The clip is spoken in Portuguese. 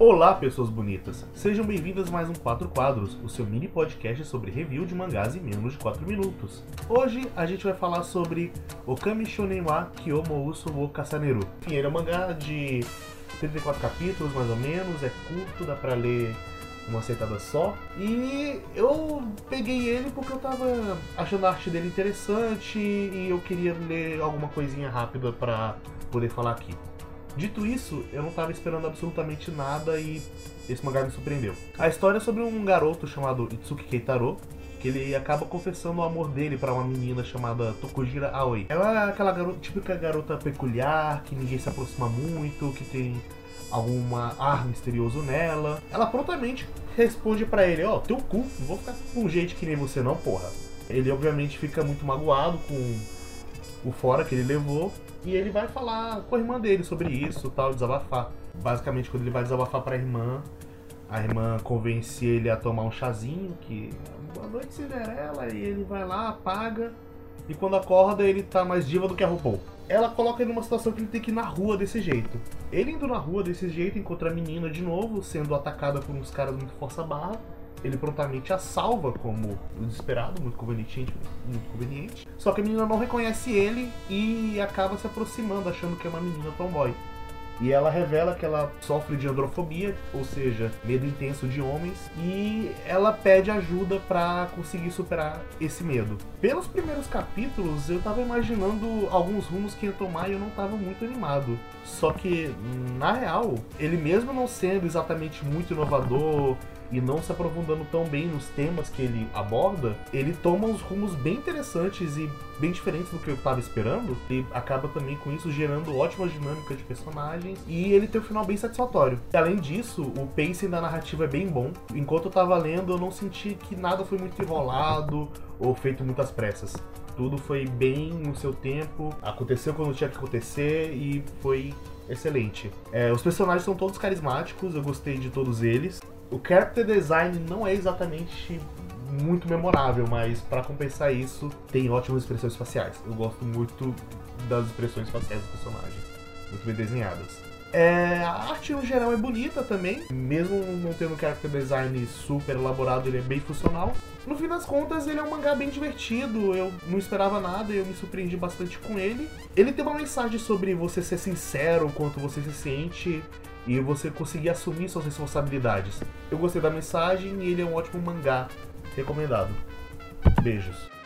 Olá, pessoas bonitas! Sejam bem-vindas a mais um Quatro Quadros, o seu mini podcast sobre review de mangás em menos de 4 minutos. Hoje a gente vai falar sobre Okami Shonen wa Kyomo Uso wo Kasaneru. Enfim, ele é um mangá de 34 capítulos, mais ou menos, é curto, dá pra ler uma sentada só. E eu peguei ele porque eu tava achando a arte dele interessante e eu queria ler alguma coisinha rápida pra poder falar aqui. Dito isso, eu não estava esperando absolutamente nada e esse mangá me surpreendeu. A história é sobre um garoto chamado Itsuki Keitaro, que ele acaba confessando o amor dele para uma menina chamada Tokujira Aoi. Ela é aquela garota, típica garota peculiar, que ninguém se aproxima muito, que tem alguma ar misterioso nela. Ela prontamente responde para ele: Ó, oh, teu cu, não vou ficar com gente que nem você não, porra. Ele obviamente fica muito magoado com o fora que ele levou e ele vai falar com a irmã dele sobre isso, tal, desabafar. Basicamente, quando ele vai desabafar para a irmã, a irmã convence ele a tomar um chazinho, que boa noite Cinderela, e ele vai lá, apaga, e quando acorda ele tá mais diva do que a RuPaul. Ela coloca ele numa situação que ele tem que ir na rua desse jeito. Ele indo na rua desse jeito encontra a menina de novo, sendo atacada por uns caras muito força barra ele prontamente a salva como desesperado, muito conveniente, muito conveniente. Só que a menina não reconhece ele e acaba se aproximando, achando que é uma menina tomboy. E ela revela que ela sofre de androfobia, ou seja, medo intenso de homens, e ela pede ajuda para conseguir superar esse medo. Pelos primeiros capítulos, eu tava imaginando alguns rumos que ia tomar e eu não tava muito animado. Só que, na real, ele mesmo não sendo exatamente muito inovador, e não se aprofundando tão bem nos temas que ele aborda, ele toma uns rumos bem interessantes e bem diferentes do que eu estava esperando. E acaba também com isso gerando ótima dinâmica de personagens e ele tem um final bem satisfatório. Além disso, o pacing da narrativa é bem bom. Enquanto eu estava lendo, eu não senti que nada foi muito enrolado ou feito muitas pressas. Tudo foi bem no seu tempo, aconteceu quando tinha que acontecer e foi excelente. É, os personagens são todos carismáticos, eu gostei de todos eles. O character design não é exatamente muito memorável, mas para compensar isso, tem ótimas expressões faciais. Eu gosto muito das expressões faciais dos personagens, muito bem desenhadas. É, a arte no geral é bonita também, mesmo não tendo um character design super elaborado, ele é bem funcional. No fim das contas, ele é um mangá bem divertido, eu não esperava nada, eu me surpreendi bastante com ele. Ele tem uma mensagem sobre você ser sincero, quanto você se sente e você conseguir assumir suas responsabilidades. Eu gostei da mensagem e ele é um ótimo mangá recomendado. Beijos.